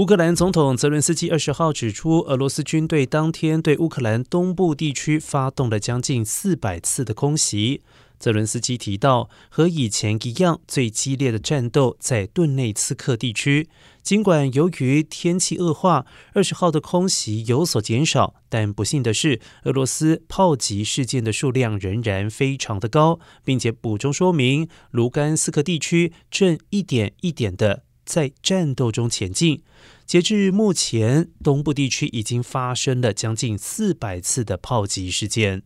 乌克兰总统泽伦斯基二十号指出，俄罗斯军队当天对乌克兰东部地区发动了将近四百次的空袭。泽伦斯基提到，和以前一样，最激烈的战斗在顿内茨克地区。尽管由于天气恶化，二十号的空袭有所减少，但不幸的是，俄罗斯炮击事件的数量仍然非常的高，并且补充说明，卢甘斯克地区正一点一点的。在战斗中前进。截至目前，东部地区已经发生了将近四百次的炮击事件。